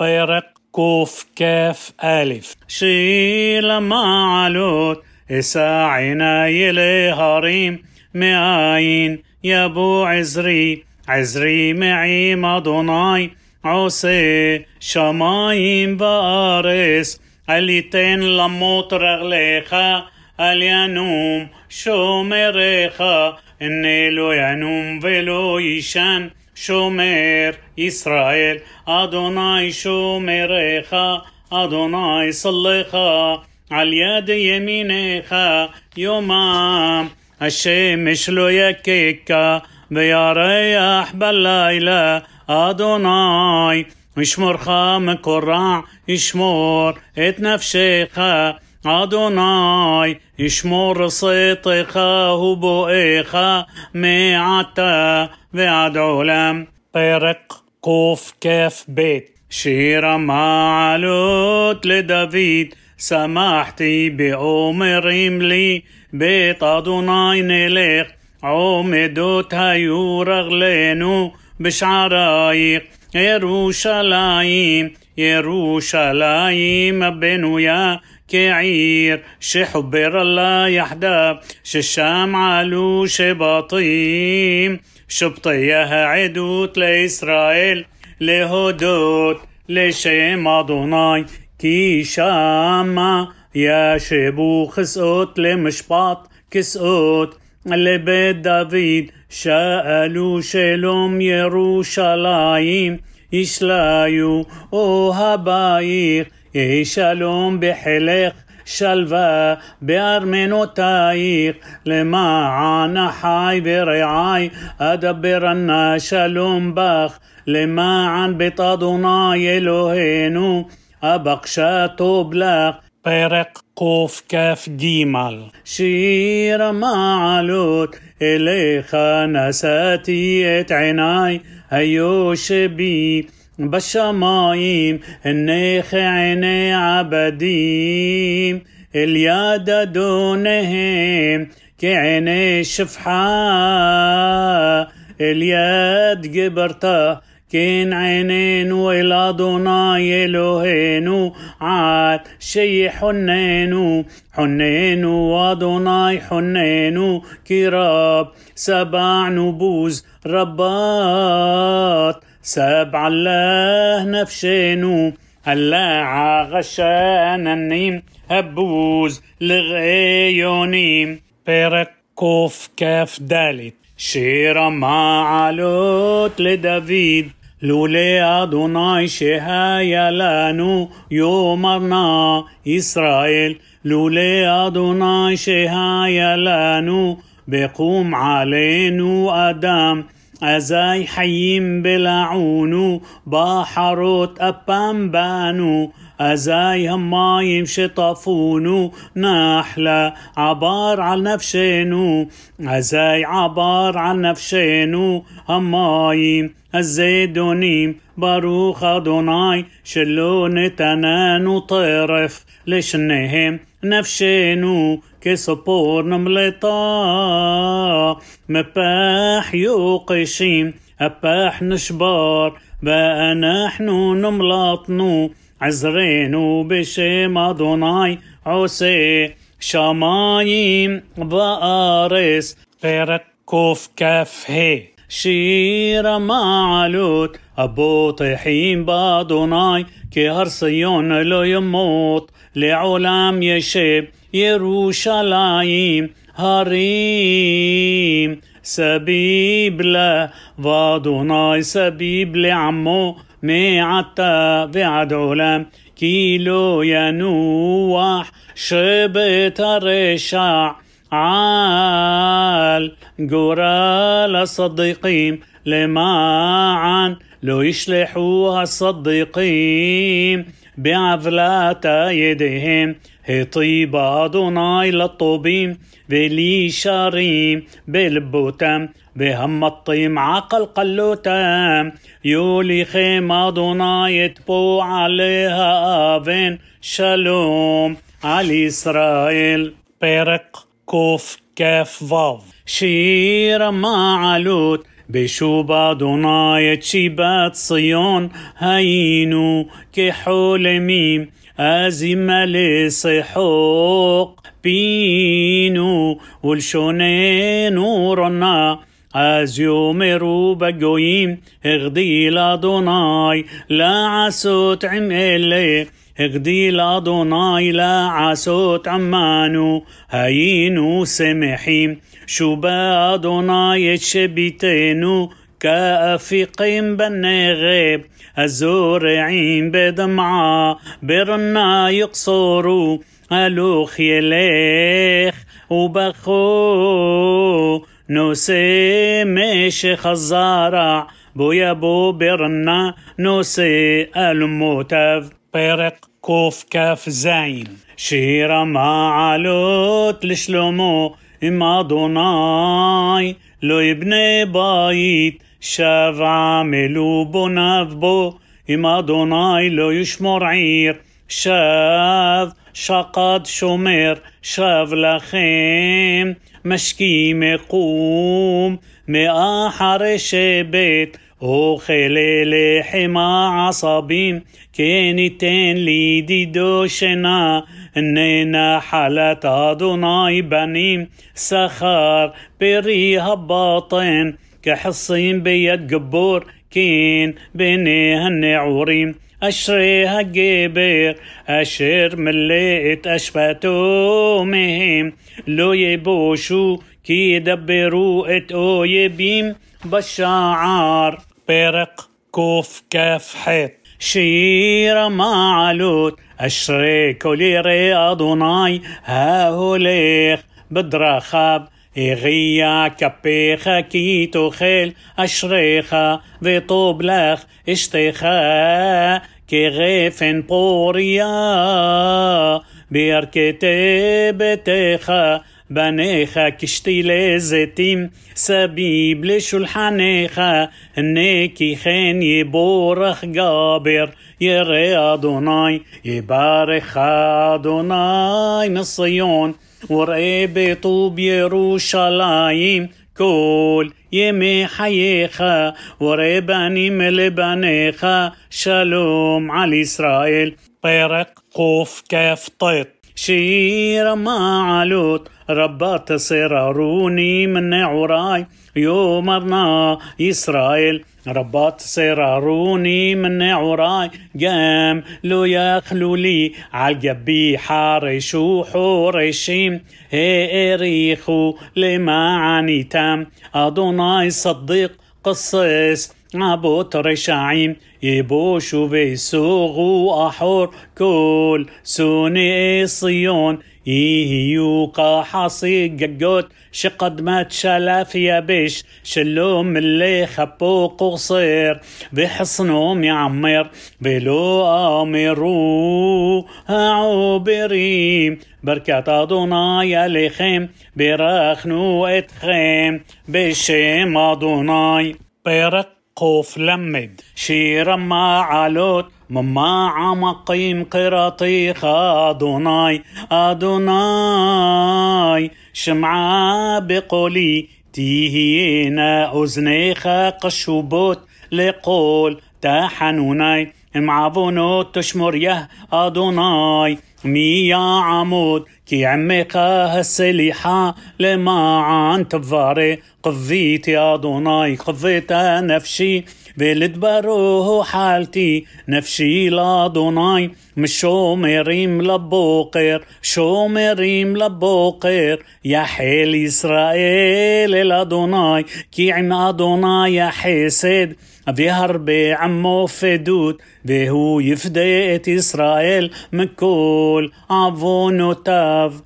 بيرق كوف كاف ألف. شيل معلوت إساعنا يلي هريم. معاين يا أبو عزري عزري معي مضناي عوسي شمايم بارس أليتين لموت رغليخا أل ينوم شو مريخا إني لو ينوم ولو يشان שומר ישראל, אדוני שומרך, אדוני סלך על יד ימינך יומם, השמש לא יככה וירח בלילה, אדוני ישמורך מקורע, ישמור את נפשך אדוני ישמור סתך ובואך מעתה ועד עולם. פרק קכ"ב שיר המעלות לדוד שמחתי באומרים לי בית אדוני נלך עומדות היו רגלינו בשערייך ירושלים ירושלים הבנויה כעיר שחובר לה יחדיו ששם עלו שבטים שבטיה העדות לישראל להודות לשם אדוני כי שמה ישבו כסאות למשפט כסאות לבית דוד שאלו שלום ירושלים ישליו אוהבייך יהי שלום בחילך שלווה בארמנותייך למען אחי ורעי אדברנה שלום בך למען בית אדוני אלוהינו הבקשה טוב לך פרק קכ"ג שיר המעלות אליך נשאתי את עיניי היושבי בשמיים بالشمايم النيخ عيني عبديم الياد دونهم كعيني شفحة اليد قبرتا كين عينين ولا ضناي لهينو عاد شي حنينو حنينو ودوناي حنينو كراب سبع نبوز ربات. רבת سبع الله نفشينو هلا غشان النيم هبوز لغيونيم بيرك كوف كاف دالت شير معلوت لدافيد لولي أدوناي شهايا لانو يومرنا إسرائيل لولي أدوناي شهايا لانو بقوم علينو أدم أزاي حيم بلعونو بحروت أبام بانو. أزاي همايم شطفونو نحلة عبار على نفشينو. أزاي عبار على نفشينو همايم الزيدونيم. ברוך אדוני שלא נתננו טרף לשניהם נפשנו כספור נמלטה מפח יוקשים הפח נשבר ואנחנו נמלטנו עזרנו בשם אדוני עושה שמיים וארץ פרק קכ"ה שיר המעלות הבוטחים באדוני, כי הר ציון לא ימות, לעולם ישב ירושלים הרים. סביב לה, ואדוני סביב לעמו, מעתה ועד עולם, כי לא ינוח שבט הרשע על גורל הצדיקים. למען לא ישלחו הצדיקים בעוולת ידיהם, היטיב אדוני לטובים ולישרים בלבותם, והמטים עקל כלותם, יוליכם אדוני את פועלי האבן, שלום על ישראל. פרק קכ"ו שיר המעלות بشوب أدوناي تشيبات صيون هينو كحولميم أزمة لصحوق بينو ولشونين نورنا אז יאמרו בגויים הגדיל אדוני לעשות עם אלה הגדיל אדוני לעשות עמנו היינו שמחים שובה אדוני את שביתנו كافقين بالنغيب الزورعين بدمعة برنا يقصروا الوخ يليخ وبخو نوسي ماشي خزارع بويا بو برنا. نوسي الموتف. برق كوف كاف زين شيرة ما علوت لشلومو. إما دوناي لو يبني بايت شاف عامل بناف بو إما دوناي لو يشمر عير שב שקד שומר שב לכם משקים מקום מאחרי שבט אוכל לחם העשבים כן ייתן לידידו שינה נחלת אדוני בנים שכר פרי הבטן كحصين بيد جبور كين بيني النعورين أشري هجبر أشير مليت أشفتومهم لو يبوشو كي يدبروا إت أويبيم بشعار برق كوف كاف حيط. שיר המעלות אשרי כל ירא אדוני. ההולך בדרכיו יגיע כפיך כי תאכל אשריך וטוב לך אשתך כגפן פוריה בירכתי ביתך בניך כשתילי זיתים סביב לשולחנך הנה כי כן יבורך גבר ירא אדוני יברכך אדוני מציון וראה בטוב ירושלים כל ימי חייך וראה בנים לבניך שלום על ישראל. פרק קוף כף טית שיר המעלות רבת צררוני מנעורי. يومرنا إسرائيل ربات سراروني من عراي. قام لو يخلو لي عالجبي حارشو حورشيم هي إريخو لما عنيتم. أدوناي صديق قصص عبوت رشعيم يبوشوا بيسوغوا أحور كل سوني صيون. يهيو قاحصي ققوت شقدمت شلاف يبش شلوم اللي خبو قصير بحصنهم يعمر بلو امرو عوبريم بركات أدوناي عليكم برخنو اتخم بشم أدوناي برق قوف لمد. شير معلوت مما عمقيم قراطيخ أدوناي أدوناي شمعة بقولي تيهينا أذنيخ قشوبوت. لقول تحنوناي معبونوت تشمر يه أدوناي. مي يا عمود كي عمك هالسليحة لما تفاري. قضيت يا دوناي قضيت نفسي بلدبروه حالتي نفسي لا دوناي مش شومريم لبوقر شومريم لبوقر يا حيل إسرائيل الأدوناي كي عم أدوناي يا حسد بهرب عمو فدود והוא יפדה את ישראל מכל עוונותיו.